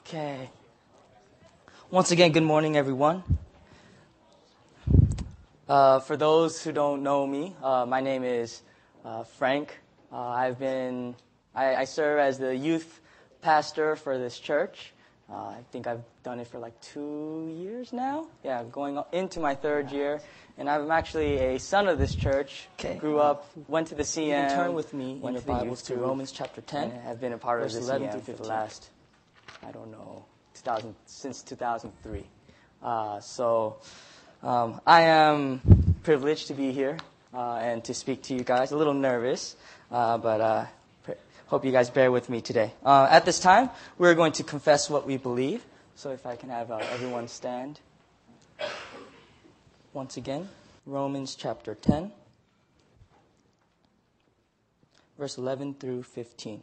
Okay. Once again, good morning, everyone. Uh, for those who don't know me, uh, my name is uh, Frank. Uh, I've been, I, I, serve as the youth pastor for this church. Uh, I think I've done it for like two years now. Yeah, going into my third year. And I'm actually a son of this church. Okay. Grew up, went to the CM. You can turn with me in your Bibles to Romans chapter 10. And have been a part of the CM for the last, I don't know, 2000, since 2003. Uh, so um, I am privileged to be here uh, and to speak to you guys. A little nervous, uh, but uh, hope you guys bear with me today. Uh, at this time, we're going to confess what we believe. So if I can have uh, everyone stand. Once again, Romans chapter 10, verse 11 through 15.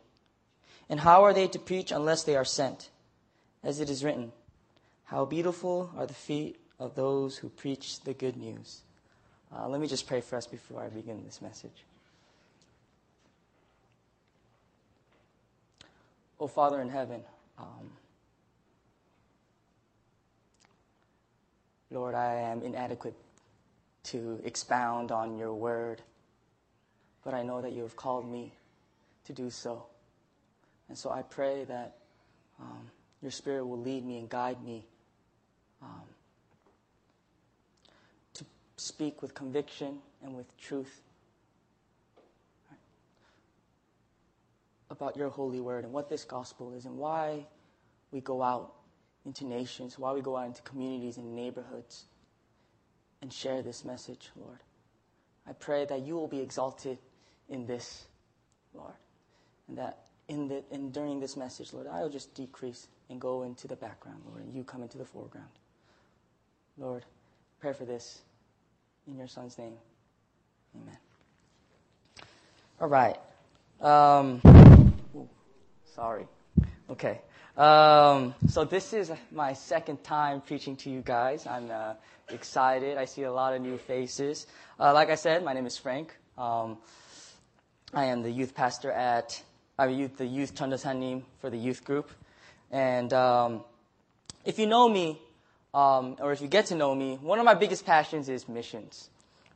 And how are they to preach unless they are sent? As it is written, How beautiful are the feet of those who preach the good news. Uh, let me just pray for us before I begin this message. Oh, Father in heaven, um, Lord, I am inadequate to expound on your word, but I know that you have called me to do so. And so I pray that um, your Spirit will lead me and guide me um, to speak with conviction and with truth about your holy word and what this gospel is and why we go out into nations, why we go out into communities and neighborhoods and share this message, Lord. I pray that you will be exalted in this, Lord, and that in the in during this message, Lord, I will just decrease and go into the background, Lord, and you come into the foreground. Lord, pray for this in your Son's name. Amen. All right. Um, ooh, sorry. Okay. Um, so this is my second time preaching to you guys. I'm uh, excited. I see a lot of new faces. Uh, like I said, my name is Frank. Um, I am the youth pastor at I youth, the youth Chandasanim for the youth group. And um, if you know me, um, or if you get to know me, one of my biggest passions is missions.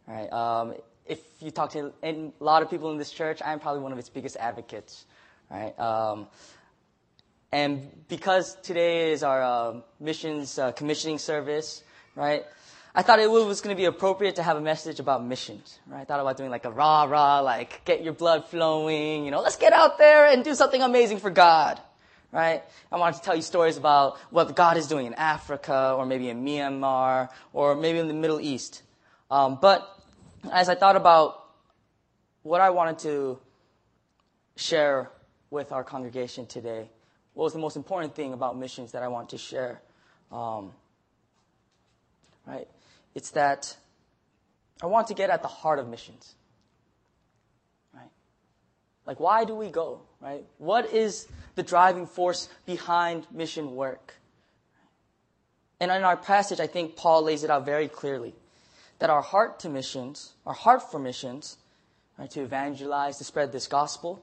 Right? Um, if you talk to a lot of people in this church, I'm probably one of its biggest advocates. Right? Um, and because today is our uh, missions uh, commissioning service, right? I thought it was going to be appropriate to have a message about missions, right? I thought about doing like a rah rah, like get your blood flowing, you know, let's get out there and do something amazing for God, right? I wanted to tell you stories about what God is doing in Africa or maybe in Myanmar or maybe in the Middle East. Um, but as I thought about what I wanted to share with our congregation today, what was the most important thing about missions that I want to share? Um, right? It's that I want to get at the heart of missions. Right? Like, why do we go? Right? What is the driving force behind mission work? And in our passage, I think Paul lays it out very clearly that our heart to missions, our heart for missions, right, to evangelize, to spread this gospel,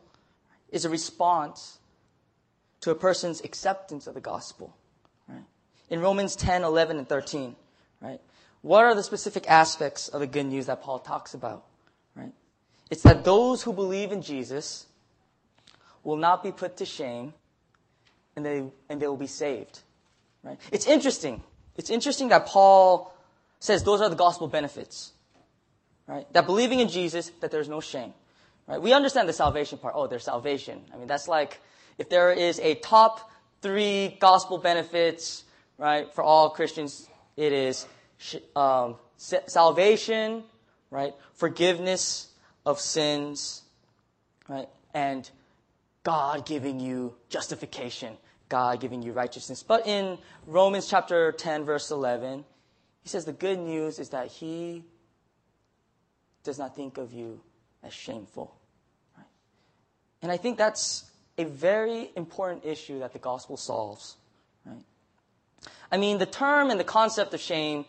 is a response to a person's acceptance of the gospel. Right? In Romans 10, 11, and 13, right? What are the specific aspects of the good news that Paul talks about? Right? It's that those who believe in Jesus will not be put to shame and they, and they will be saved. Right? It's interesting. It's interesting that Paul says those are the gospel benefits. Right? That believing in Jesus, that there's no shame. Right? We understand the salvation part. Oh, there's salvation. I mean, that's like if there is a top three gospel benefits, right, for all Christians, it is um, salvation, right, forgiveness of sins, right, and God giving you justification, God giving you righteousness. But in Romans chapter 10, verse 11, he says the good news is that he does not think of you as shameful. Right? And I think that's a very important issue that the gospel solves. Right? I mean, the term and the concept of shame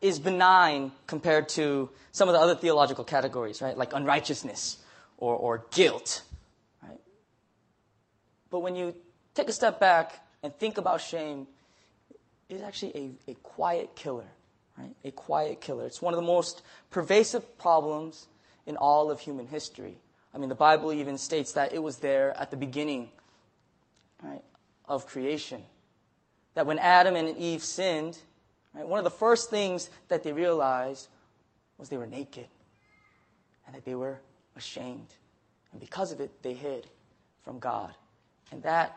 is benign compared to some of the other theological categories, right? Like unrighteousness or, or guilt, right? But when you take a step back and think about shame, it's actually a, a quiet killer, right? A quiet killer. It's one of the most pervasive problems in all of human history. I mean, the Bible even states that it was there at the beginning, right, of creation. That when Adam and Eve sinned, right, one of the first things that they realized was they were naked and that they were ashamed. And because of it, they hid from God. And that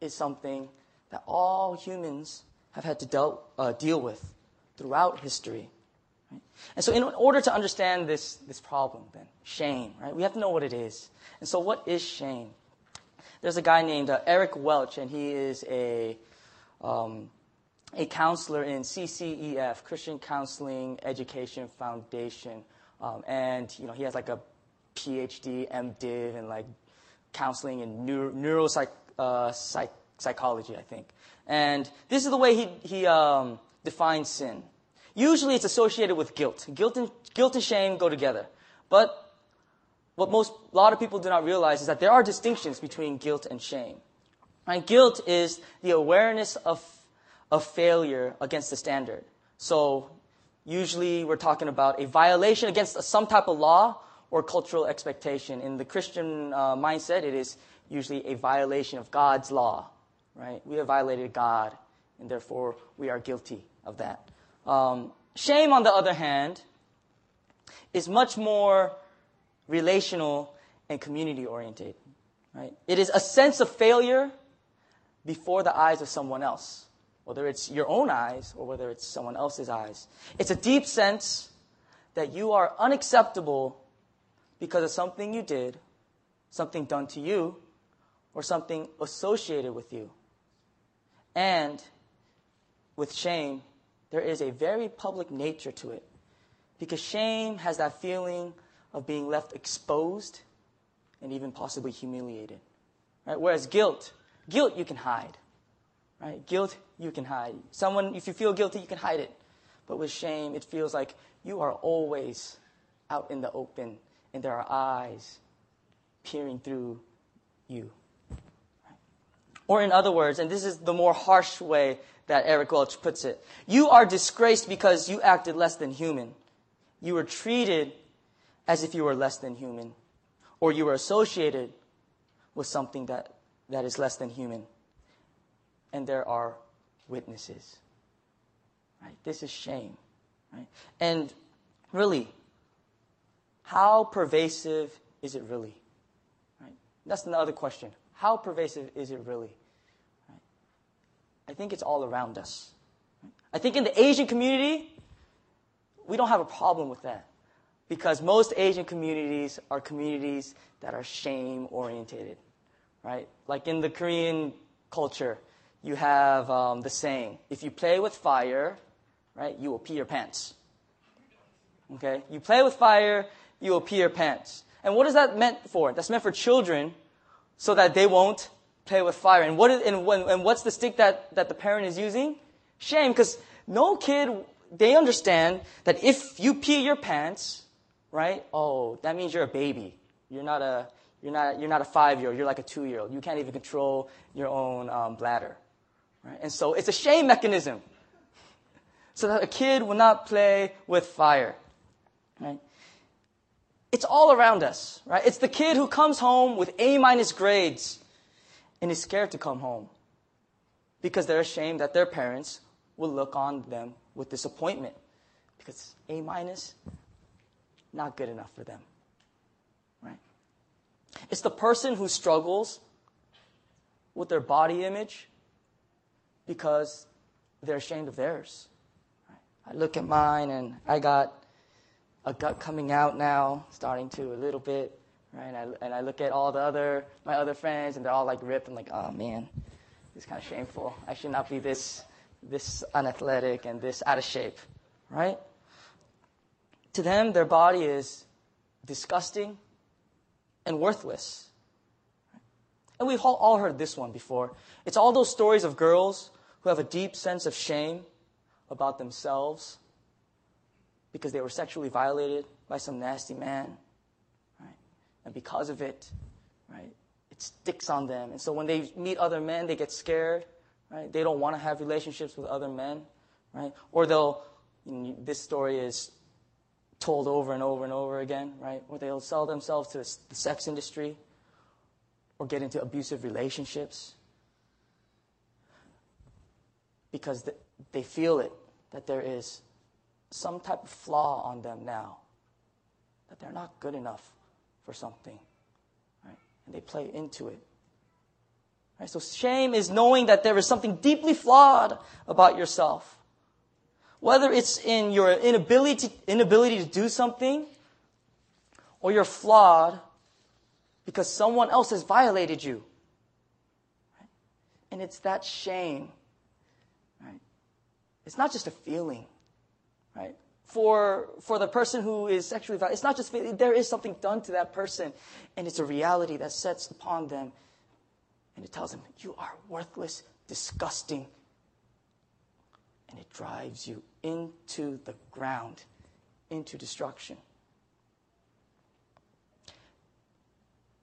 is something that all humans have had to dealt, uh, deal with throughout history. Right? And so, in order to understand this, this problem, then, shame, right, we have to know what it is. And so, what is shame? There's a guy named uh, Eric Welch, and he is a, um, a counselor in CCEF, Christian Counseling Education Foundation. Um, and, you know, he has like a PhD, MDiv, and like counseling and neuro, neuropsych, uh, psych, psychology, I think. And this is the way he, he um, defines sin. Usually it's associated with guilt. Guilt and, guilt and shame go together. But what most, a lot of people do not realize is that there are distinctions between guilt and shame. Right? Guilt is the awareness of, of failure against the standard. So usually we're talking about a violation against some type of law or cultural expectation. In the Christian uh, mindset, it is usually a violation of God's law, right? We have violated God, and therefore we are guilty of that. Um, shame, on the other hand, is much more relational and community oriented, right? It is a sense of failure before the eyes of someone else, whether it's your own eyes or whether it's someone else's eyes. It's a deep sense that you are unacceptable because of something you did, something done to you, or something associated with you. And with shame, there is a very public nature to it. Because shame has that feeling of being left exposed and even possibly humiliated. Right? Whereas guilt, guilt you can hide. Right? Guilt you can hide. Someone, if you feel guilty, you can hide it. But with shame, it feels like you are always out in the open and there are eyes peering through you. Or, in other words, and this is the more harsh way that Eric Welch puts it, you are disgraced because you acted less than human. You were treated as if you were less than human, or you were associated with something that, that is less than human. And there are witnesses. Right? This is shame. Right? And really, how pervasive is it really? Right? That's another question. How pervasive is it really? Right? I think it's all around us. I think in the Asian community, we don't have a problem with that because most Asian communities are communities that are shame orientated, right? Like in the Korean culture, you have um, the saying, if you play with fire, right, you will pee your pants. Okay? You play with fire, you will pee your pants. And what is that meant for? That's meant for children so that they won't play with fire. And, what is, and, when, and what's the stick that, that the parent is using? Shame, because no kid, they understand that if you pee your pants, right, oh, that means you're a baby. You're not a, you're not, you're not a five year old, you're like a two year old. You can't even control your own um, bladder. Right? And so it's a shame mechanism so that a kid will not play with fire. Right? It's all around us, right? It's the kid who comes home with A minus grades and is scared to come home because they're ashamed that their parents will look on them with disappointment because A minus, not good enough for them, right? It's the person who struggles with their body image because they're ashamed of theirs. I look at mine and I got a gut coming out now, starting to a little bit, right? And I, and I look at all the other, my other friends, and they're all like ripped. I'm like, oh man, it's kind of shameful. I should not be this, this unathletic and this out of shape, right? To them, their body is disgusting and worthless. And we've all, all heard this one before. It's all those stories of girls who have a deep sense of shame about themselves because they were sexually violated by some nasty man, right? And because of it, right, it sticks on them. And so when they meet other men, they get scared, right? They don't want to have relationships with other men, right? Or they'll, you know, this story is told over and over and over again, right? Or they'll sell themselves to the sex industry or get into abusive relationships because they feel it, that there is some type of flaw on them now, that they're not good enough for something, right? And they play into it. Right? So shame is knowing that there is something deeply flawed about yourself. Whether it's in your inability to, inability to do something, or you're flawed because someone else has violated you. And it's that shame. It's not just a feeling. Right? For, for the person who is sexually violated, it's not just there is something done to that person, and it's a reality that sets upon them, and it tells them, You are worthless, disgusting, and it drives you into the ground, into destruction.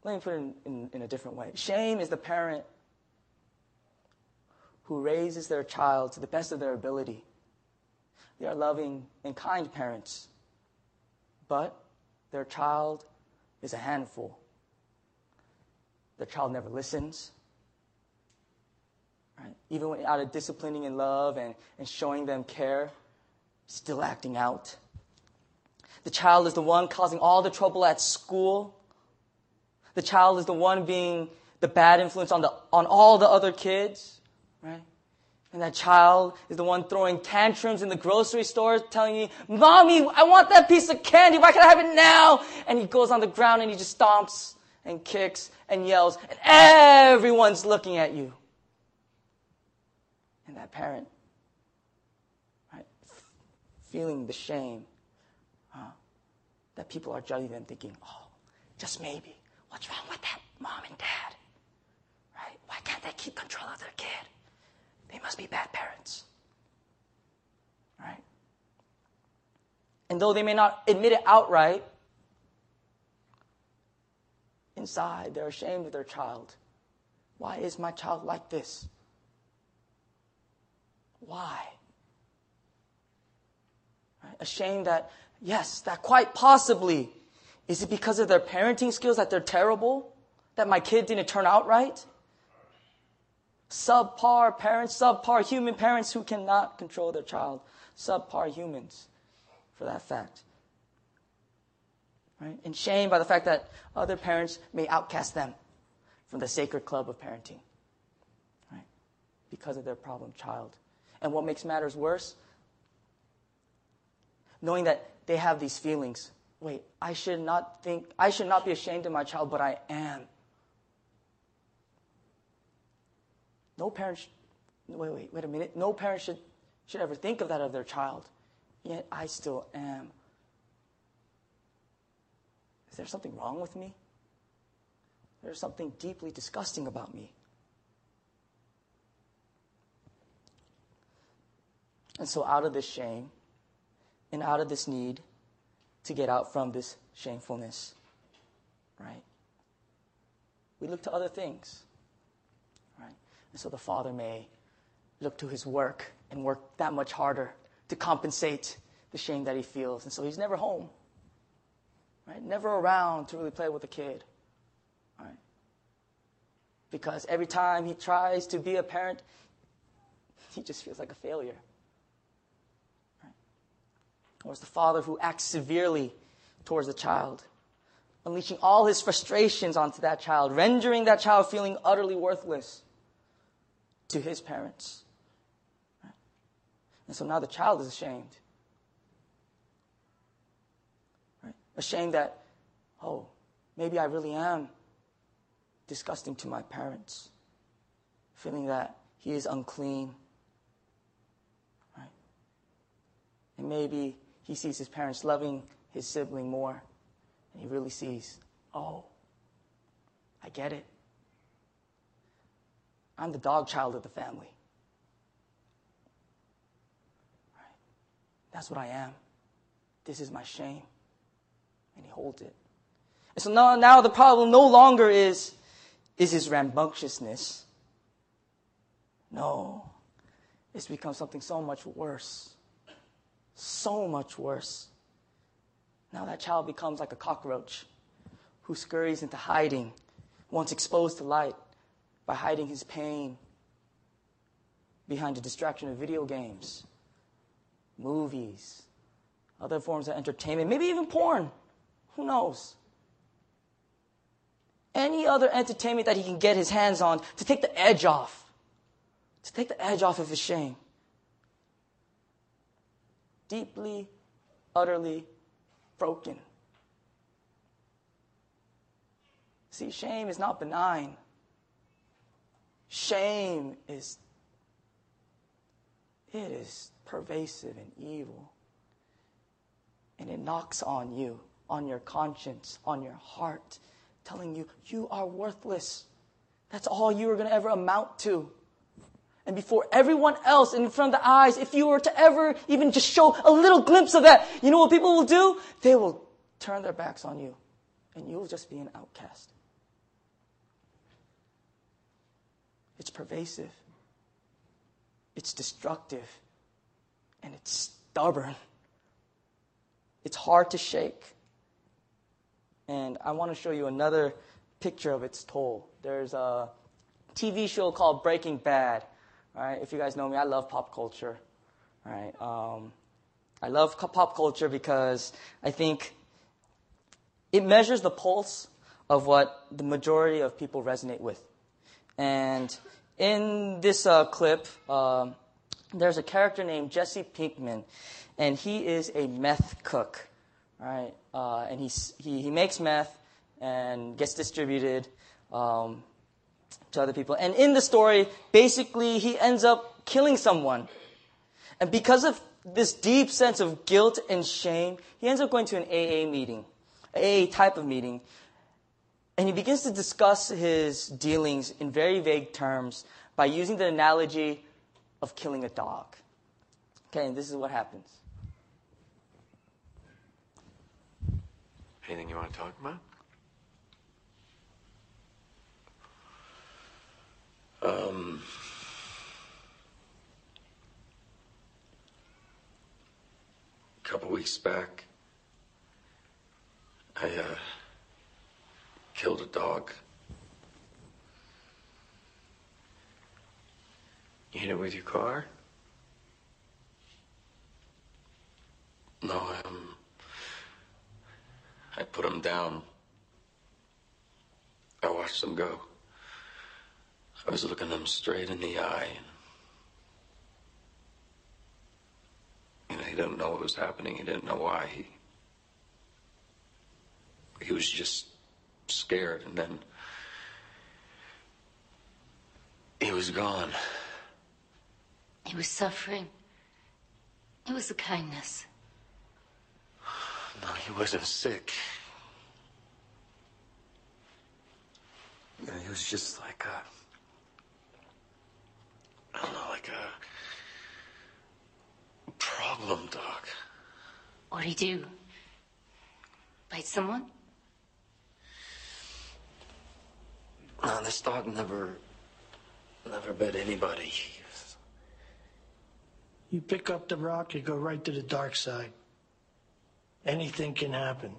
Let me put it in, in, in, a different way. Shame is the parent who raises their child to the best of their ability. They are loving and kind parents, but their child is a handful. Their child never listens. Right? Even when, out of disciplining and love and, and showing them care, still acting out. The child is the one causing all the trouble at school the child is the one being the bad influence on, the, on all the other kids, right? And that child is the one throwing tantrums in the grocery store, telling you, Mommy, I want that piece of candy. Why can't I have it now? And he goes on the ground and he just stomps and kicks and yells, and everyone's looking at you. And that parent, right, feeling the shame that people are judging them, thinking, oh, just maybe. What's wrong with that mom and dad? Right? Why can't they keep control of their kid? They must be bad parents. Right? And though they may not admit it outright, inside they're ashamed of their child. Why is my child like this? Why? Right? Ashamed that, yes, that quite possibly is it because of their parenting skills that they're terrible? That my kid didn't turn out right? Subpar parents, subpar human parents who cannot control their child. Subpar humans for that fact. Right? And shame by the fact that other parents may outcast them from the sacred club of parenting. Right? Because of their problem child. And what makes matters worse? Knowing that they have these feelings wait, I should not think, I should not be ashamed of my child, but I am. No parent, sh- wait, wait, wait a minute. No parent should, should ever think of that of their child. Yet I still am. Is there something wrong with me? There's something deeply disgusting about me. And so, out of this shame and out of this need, to get out from this shamefulness, right? We look to other things, so the father may look to his work and work that much harder to compensate the shame that he feels. And so he's never home, right? Never around to really play with the kid, right? Because every time he tries to be a parent, he just feels like a failure Right? or it's the father who acts severely towards the child, unleashing all his frustrations onto that child, rendering that child feeling utterly worthless to his parents. And so now the child is ashamed. Right? Ashamed that, oh, maybe I really am disgusting to my parents, feeling that he is unclean. Right? And maybe he sees his parents loving his sibling more, and he really sees, oh, I get it. I'm the dog child of the family. That's what I am. This is my shame. And he holds it. And so now, now the problem no longer is, is his rambunctiousness. No. It's become something so much worse. So much worse. Now that child becomes like a cockroach who scurries into hiding once exposed to light by hiding his pain behind the distraction of video games, movies, other forms of entertainment, maybe even porn. Who knows? Any other entertainment that he can get his hands on to take the edge off, to take the edge off of his shame. Deeply, utterly broken. See, shame is not benign. Shame is it is pervasive and evil. And it knocks on you, on your conscience, on your heart, telling you you are worthless. That's all you are going to ever amount to. And before everyone else in front of the eyes, if you were to ever even just show a little glimpse of that, you know what people will do? They will turn their backs on you. And you will just be an outcast. It's pervasive. It's destructive. And it's stubborn. It's hard to shake. And I want to show you another picture of its toll. There's a TV show called Breaking Bad. If you guys know me, I love pop culture. Right? Um, I love pop culture because I think it measures the pulse of what the majority of people resonate with. And in this uh, clip, um, there's a character named Jesse Pinkman, and he is a meth cook, right? Uh, and he's, he, he makes meth and gets distributed um, to other people. And in the story, basically, he ends up killing someone. And because of this deep sense of guilt and shame, he ends up going to an AA meeting, AA type of meeting, and he begins to discuss his dealings in very vague terms by using the analogy of killing a dog. Okay, and this is what happens. Anything you want to talk about? Um. A couple weeks back, I, uh, killed a dog. You hit it with your car? No, I, um, I put him down. I watched him go. I was looking him straight in the eye. And, you know, he didn't know what was happening. He didn't know why. He, he was just scared, and then he was gone. He was suffering. It was a kindness. No, he wasn't sick. He was just like a. I don't know, like a. problem dog. What'd he do? Bite someone? No, this dog never. never bit anybody. You pick up the rock, you go right to the dark side. Anything can happen.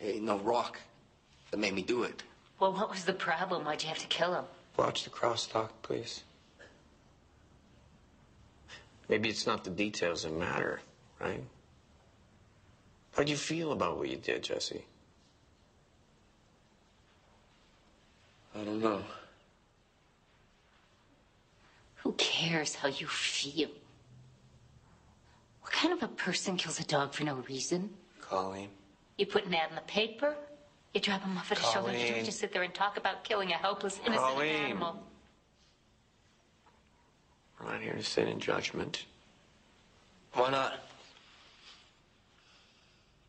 Ain't no rock that made me do it. Well, what was the problem? Why'd you have to kill him? Watch the crosstalk, please. Maybe it's not the details that matter, right? How'd you feel about what you did, Jesse? I don't know. Who cares how you feel? What kind of a person kills a dog for no reason? Colleen. You put an ad in the paper? You drop him off at his shoulder. You don't just sit there and talk about killing a helpless, innocent Colleen. animal. We're not here to sit in judgment. Why not?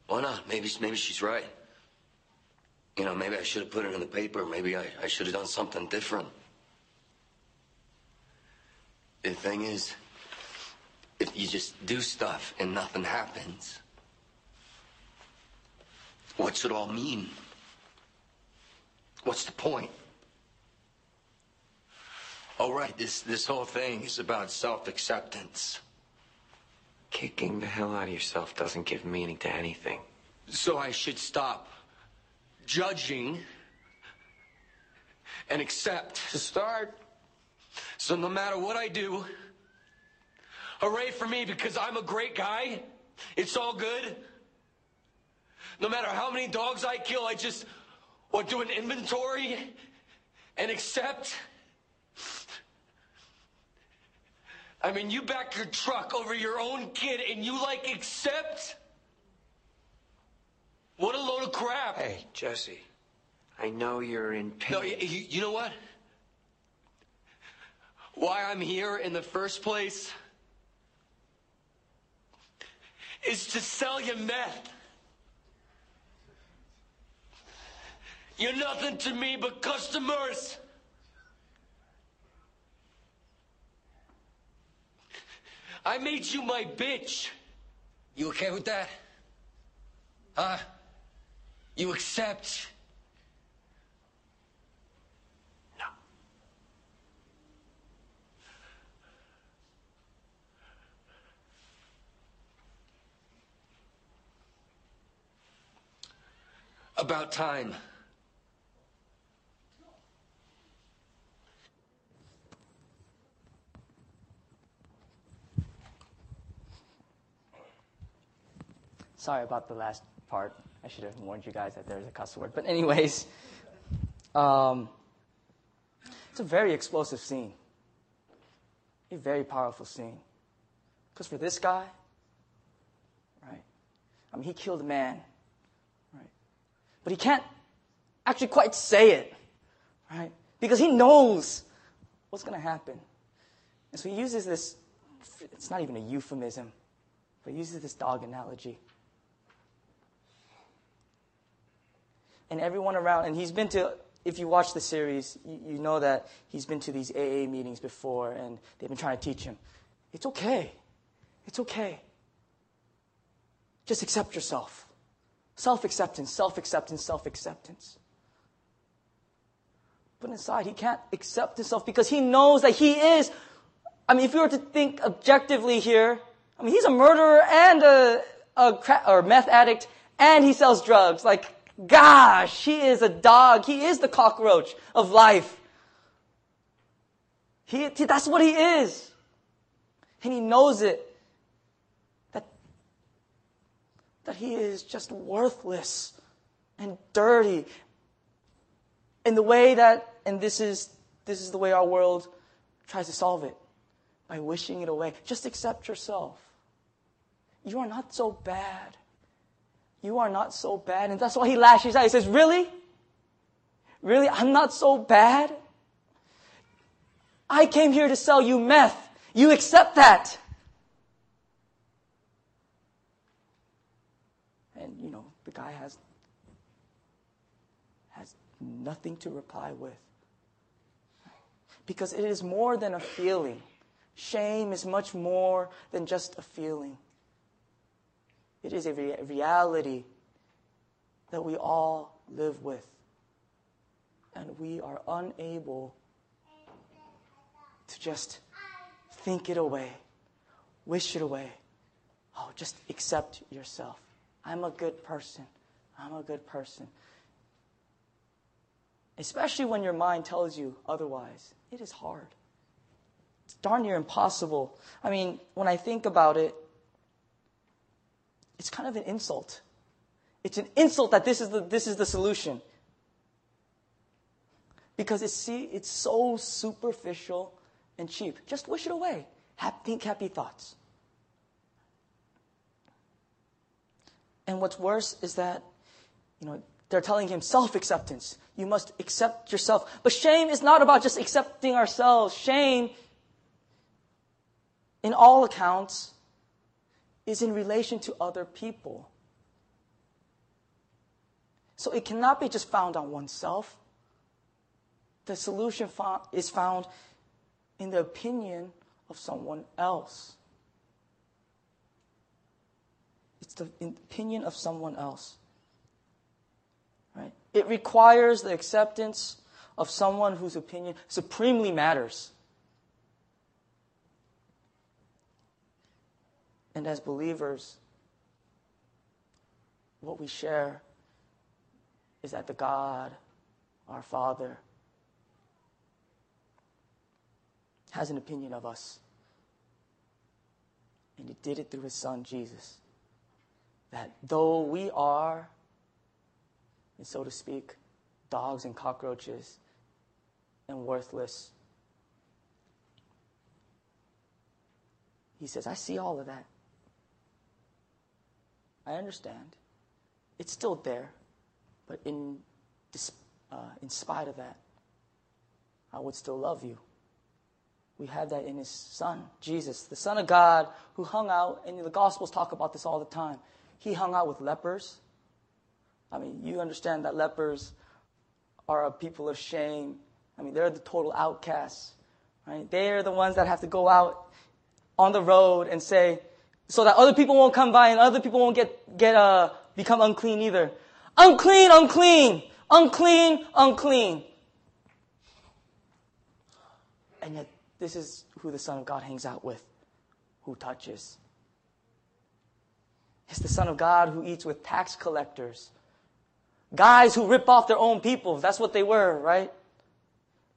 Why not? Maybe maybe she's right. You know, maybe I should have put it in the paper. Maybe I, I should have done something different. The thing is, if you just do stuff and nothing happens, what's it all mean? What's the point? Oh, right, this, this whole thing is about self-acceptance. Kicking the hell out of yourself doesn't give meaning to anything. So I should stop judging and accept. To start, So no matter what I do, hooray for me because I'm a great guy. It's all good. No matter how many dogs I kill, I just to do an inventory and accept. I mean, you back your truck over your own kid and you like accept? What a load of crap. hey, Jesse, I know you're in pain. No, you, you know what? Why I'm here in the first place is to sell you meth. You're nothing to me but customers. I made you my bitch. You okay with that? Huh? You accept? No. About time. Sorry about the last part. I should have warned you guys that there's a cuss word. But, anyways, um, it's a very explosive scene, a very powerful scene. Because for this guy, right, I mean, he killed a man, right? But he can't actually quite say it, right? Because he knows what's going to happen. And so he uses this, it's not even a euphemism, but he uses this dog analogy. And everyone around, and he's been to, if you watch the series, you, you know that he's been to these AA meetings before, and they've been trying to teach him. It's okay. It's okay. Just accept yourself. Self acceptance, self acceptance, self acceptance. But inside, he can't accept himself because he knows that he is. I mean, if you were to think objectively here, I mean, he's a murderer and a, a cra- or meth addict, and he sells drugs. Like, gosh, he is a dog. He is the cockroach of life. He, that's what he is. And he knows it. That, that he is just worthless and dirty. In the way that, and this is, this is the way our world tries to solve it by wishing it away. Just accept yourself. You are not so bad. You are not so bad. And that's why he lashes out. He says, Really? Really? I'm not so bad? I came here to sell you meth. You accept that. And, you know, the guy has, has nothing to reply with. Because it is more than a feeling. Shame is much more than just a feeling. It is a rea- reality that we all live with. And we are unable to just think it away, wish it away. Oh, just accept yourself. I'm a good person. I'm a good person. Especially when your mind tells you otherwise. It is hard. It's darn near impossible. I mean, when I think about it, it's kind of an insult. It's an insult that this is the, this is the solution. Because it's, see, it's so superficial and cheap. Just wish it away. Have, think happy thoughts. And what's worse is that, you know, They're telling him self acceptance. You must accept yourself. But shame is not about just accepting ourselves. Shame, in all accounts, is in relation to other people. So it cannot be just found on oneself. The solution is found in the opinion of someone else. It's the opinion of someone else. Right? It requires the acceptance of someone whose opinion supremely matters. And as believers, what we share is that the God, our Father, has an opinion of us. And He did it through His Son, Jesus. That though we are, and so to speak, dogs and cockroaches and worthless, He says, I see all of that. I understand. It's still there. But in, uh, in spite of that, I would still love you. We have that in his son, Jesus, the Son of God, who hung out, and the Gospels talk about this all the time. He hung out with lepers. I mean, you understand that lepers are a people of shame. I mean, they're the total outcasts, right? They're the ones that have to go out on the road and say, so that other people won't come by and other people won't get, get, uh, become unclean either. Unclean, unclean, unclean, unclean. And yet, this is who the Son of God hangs out with, who touches. It's the Son of God who eats with tax collectors. Guys who rip off their own people. That's what they were, right?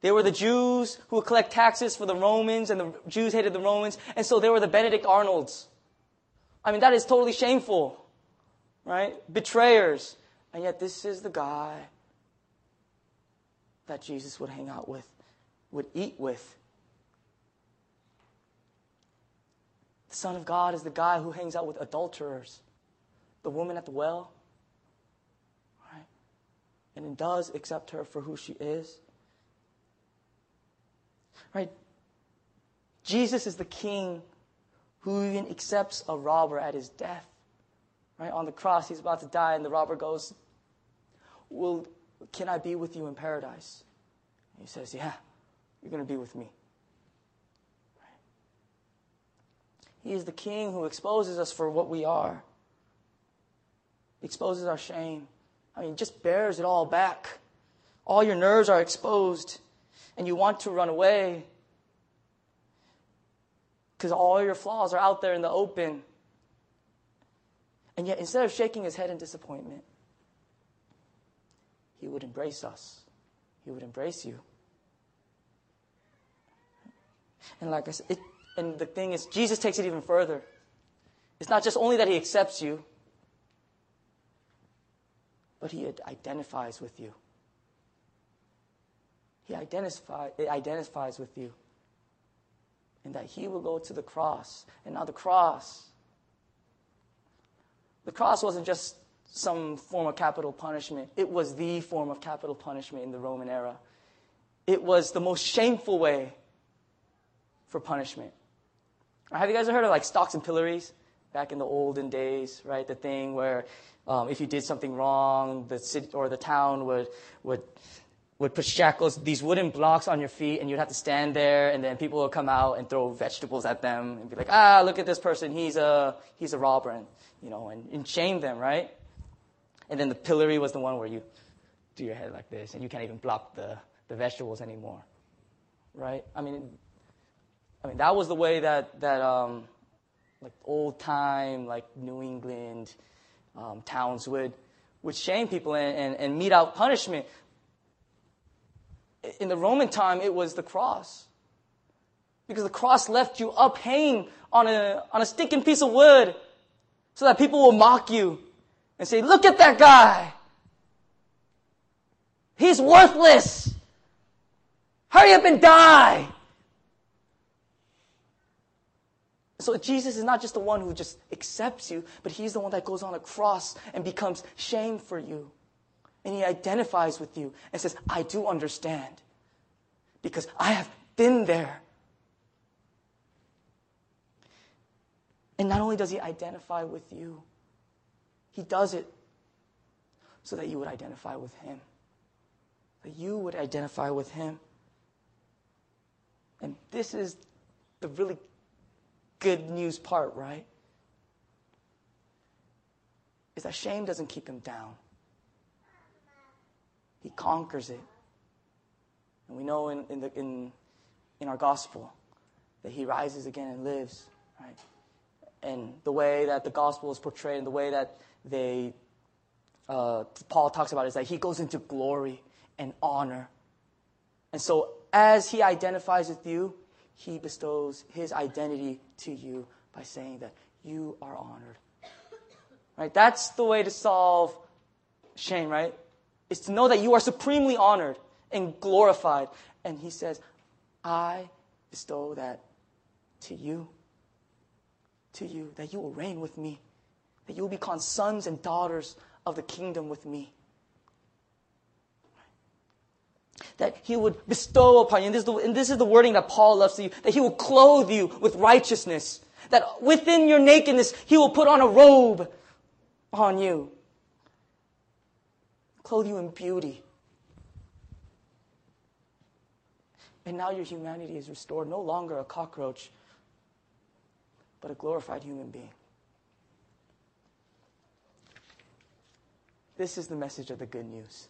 They were the Jews who would collect taxes for the Romans, and the Jews hated the Romans, and so they were the Benedict Arnolds. I mean, that is totally shameful, right? Betrayers. And yet, this is the guy that Jesus would hang out with, would eat with. The Son of God is the guy who hangs out with adulterers, the woman at the well, right? And does accept her for who she is. Right? Jesus is the king who even accepts a robber at his death. Right? On the cross, he's about to die, and the robber goes, Well, can I be with you in paradise? he says, Yeah, you're going to be with me. Right? He is the king who exposes us for what we are, exposes our shame. I mean, just bears it all back. All your nerves are exposed, and you want to run away because all your flaws are out there in the open. And yet, instead of shaking his head in disappointment, he would embrace us. He would embrace you. And like I said, it, and the thing is, Jesus takes it even further. It's not just only that he accepts you, but he identifies with you. He identify, identifies with you. And that he will go to the cross. And now the cross the cross wasn't just some form of capital punishment, it was the form of capital punishment in the Roman era. It was the most shameful way for punishment. Have you guys heard of like stocks and pillories back in the olden days, right? The thing where um, if you did something wrong, the city or the town would would would put shackles, these wooden blocks on your feet, and you'd have to stand there, and then people would come out and throw vegetables at them and be like, ah, look at this person, he's a he's a robber. And you know, and, and shame them, right? And then the pillory was the one where you do your head like this, and you can't even block the, the vegetables anymore, right? I mean, I mean that was the way that that um, like old time, like New England um, towns would would shame people and, and, and mete out punishment. In the Roman time, it was the cross. Because the cross left you up hanging on a, on a stinking piece of wood so that people will mock you and say, look at that guy. He's worthless. Hurry up and die. So Jesus is not just the one who just accepts you, but he's the one that goes on a cross and becomes shame for you And he identifies with you and says, I do understand because I have been there. And not only does he identify with you, he does it so that you would identify with him. That you would identify with him. And this is the really good news part, right? Is that shame doesn't keep him down, he conquers it. And we know in, in, the, in, in our gospel that he rises again and lives, right? And the way that the gospel is portrayed and the way that they, uh, Paul talks about is that he goes into glory and honor. And so as he identifies with you, he bestows his identity to you by saying that you are honored. Right? That's the way to solve shame, right? Is to know that you are supremely honored and glorified. And he says, I bestow that to you. To you, that you will reign with me, that you will become sons and daughters of the kingdom with me. That he would bestow upon you, and this, the, and this is the wording that Paul loves to you, that he will clothe you with righteousness, that within your nakedness, he will put on a robe on you, clothe you in beauty. And now your humanity is restored, no longer a cockroach, but a glorified human being. This is the message of the good news.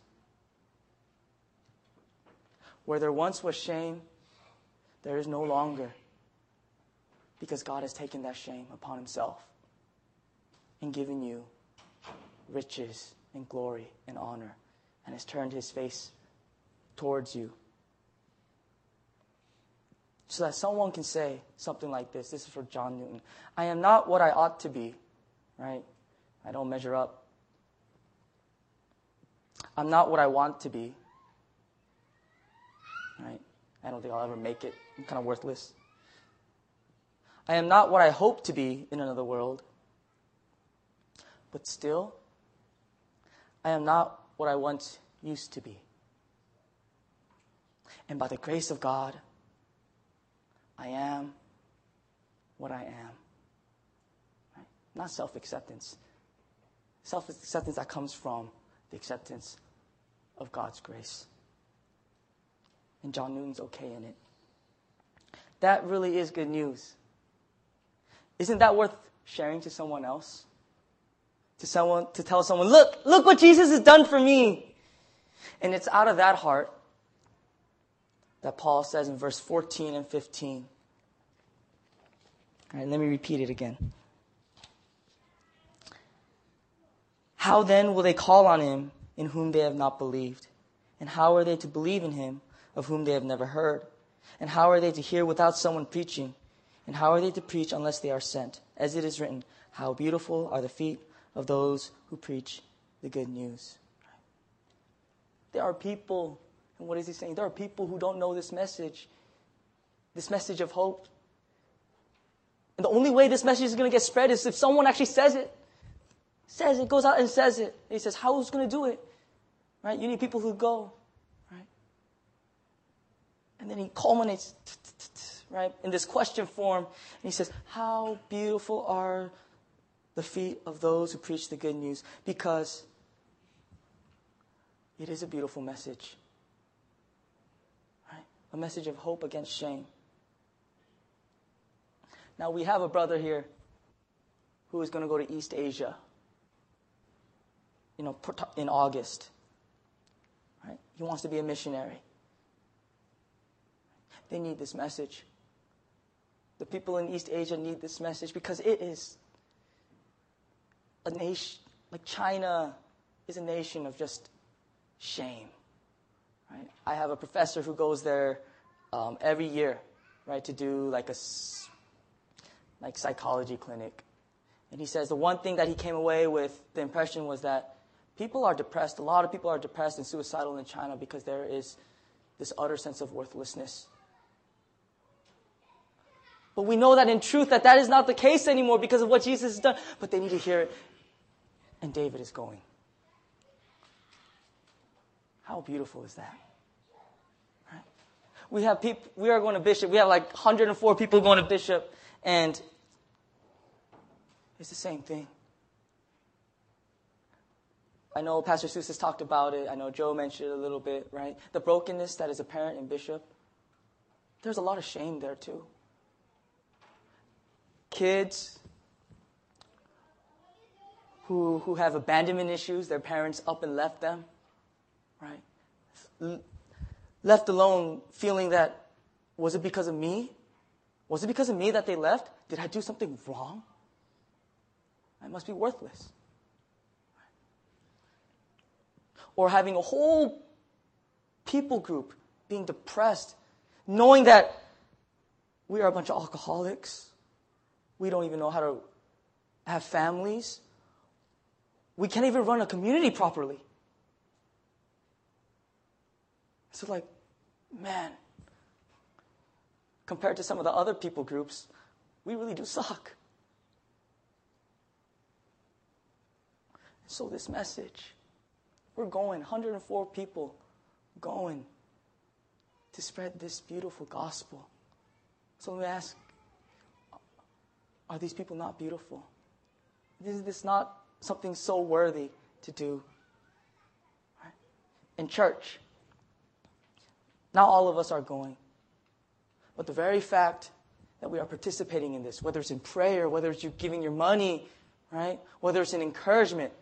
Where there once was shame, there is no longer, because God has taken that shame upon Himself and given you riches and glory and honor and has turned His face towards you so that someone can say something like this. This is for John Newton. I am not what I ought to be, right? I don't measure up. I'm not what I want to be, right? I don't think I'll ever make it. I'm kind of worthless. I am not what I hope to be in another world, but still, I am not what I once used to be. And by the grace of God, I am what I am. Right? Not self acceptance. Self acceptance that comes from the acceptance of God's grace. And John Newton's okay in it. That really is good news. Isn't that worth sharing to someone else? To someone to tell someone, look, look what Jesus has done for me. And it's out of that heart that Paul says in verse 14 and 15. All right, let me repeat it again. How then will they call on him in whom they have not believed? And how are they to believe in him of whom they have never heard? And how are they to hear without someone preaching? And how are they to preach unless they are sent? As it is written, How beautiful are the feet of those who preach the good news. There are people and what is he saying? There are people who don't know this message, this message of hope. And the only way this message is going to get spread is if someone actually says it. Says it, goes out and says it. And he says, How's going to do it? Right? You need people who go. Right? And then he culminates, right, in this question form. And he says, How beautiful are the feet of those who preach the good news? Because it is a beautiful message Right? a message of hope against shame. Now, we have a brother here who is going to go to East Asia, you know, in August. Right? He wants to be a missionary. They need this message. The people in East Asia need this message because it is a nation, like China is a nation of just shame. Right? I have a professor who goes there um, every year, right, to do like a like psychology clinic, and he says the one thing that he came away with the impression was that people are depressed. A lot of people are depressed and suicidal in China because there is this utter sense of worthlessness. But we know that in truth that that is not the case anymore because of what Jesus has done. But they need to hear it. And David is going. How beautiful is that? Right? We have people, we are going to Bishop. We have like 104 people going to Bishop, and it's the same thing. I know Pastor Seuss has talked about it. I know Joe mentioned it a little bit, right? The brokenness that is apparent in Bishop. There's a lot of shame there too. Kids who, who have abandonment issues, their parents up and left them, right? Left alone feeling that, was it because of me? Was it because of me that they left? Did I do something wrong? I must be worthless. Or having a whole people group being depressed, knowing that we are a bunch of alcoholics, we don't even know how to have families, we can't even run a community properly. So, like, man, compared to some of the other people groups, we really do suck. So, this message, we're going, 104 people going to spread this beautiful gospel. So, me ask are these people not beautiful? Is this not something so worthy to do? Right? In church, not all of us are going. But the very fact that we are participating in this, whether it's in prayer, whether it's you giving your money, right? Whether it's an encouragement,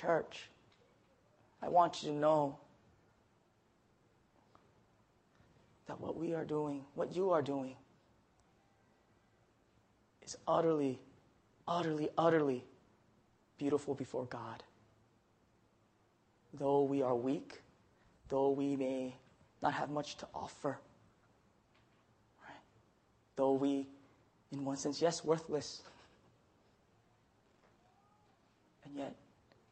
church, I want you to know that what we are doing, what you are doing, is utterly, utterly, utterly beautiful before God. Though we are weak, though we may not have much to offer, right? though we, in one sense, yes, worthless, and yet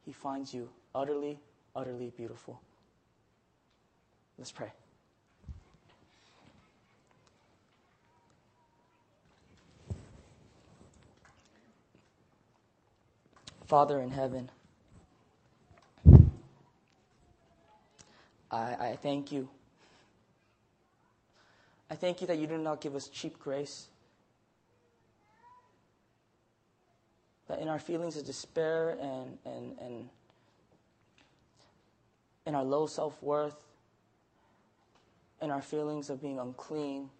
He finds you utterly, utterly beautiful. Let's pray. Father in heaven, I, I thank you. I thank you that you do not give us cheap grace. That in our feelings of despair and, and, and in our low self worth, in our feelings of being unclean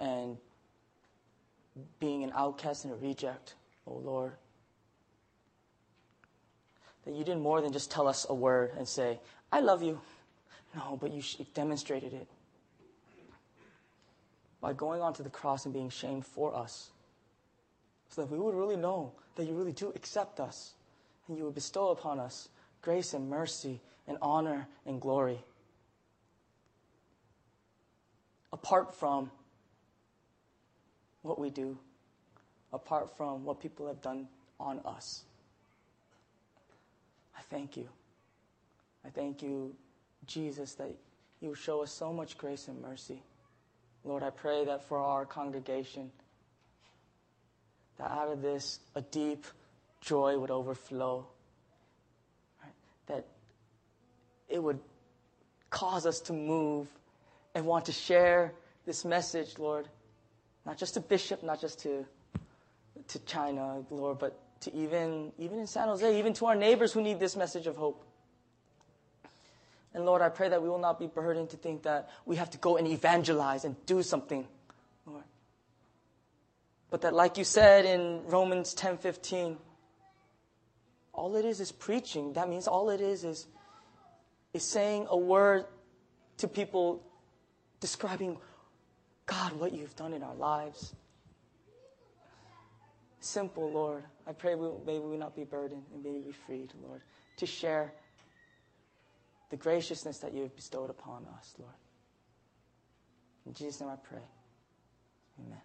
and being an outcast and a reject, oh Lord, that you did more than just tell us a word and say, I love you. No, but you demonstrated it by going onto the cross and being shamed for us so that we would really know that you really do accept us and you would bestow upon us grace and mercy and honor and glory. Apart from what we do, apart from what people have done on us. Thank you. I thank you, Jesus, that you show us so much grace and mercy. Lord, I pray that for our congregation, that out of this, a deep joy would overflow. Right? That it would cause us to move and want to share this message, Lord, not just to Bishop, not just to, to China, Lord, but to even, even in San Jose, even to our neighbors who need this message of hope. And Lord, I pray that we will not be burdened to think that we have to go and evangelize and do something, Lord. But that, like you said in Romans 10 15, all it is is preaching. That means all it is is, is saying a word to people describing God, what you've done in our lives. Simple, Lord. I pray we, may we not be burdened and may we be freed, Lord, to share the graciousness that you have bestowed upon us, Lord. In Jesus' name I pray. Amen.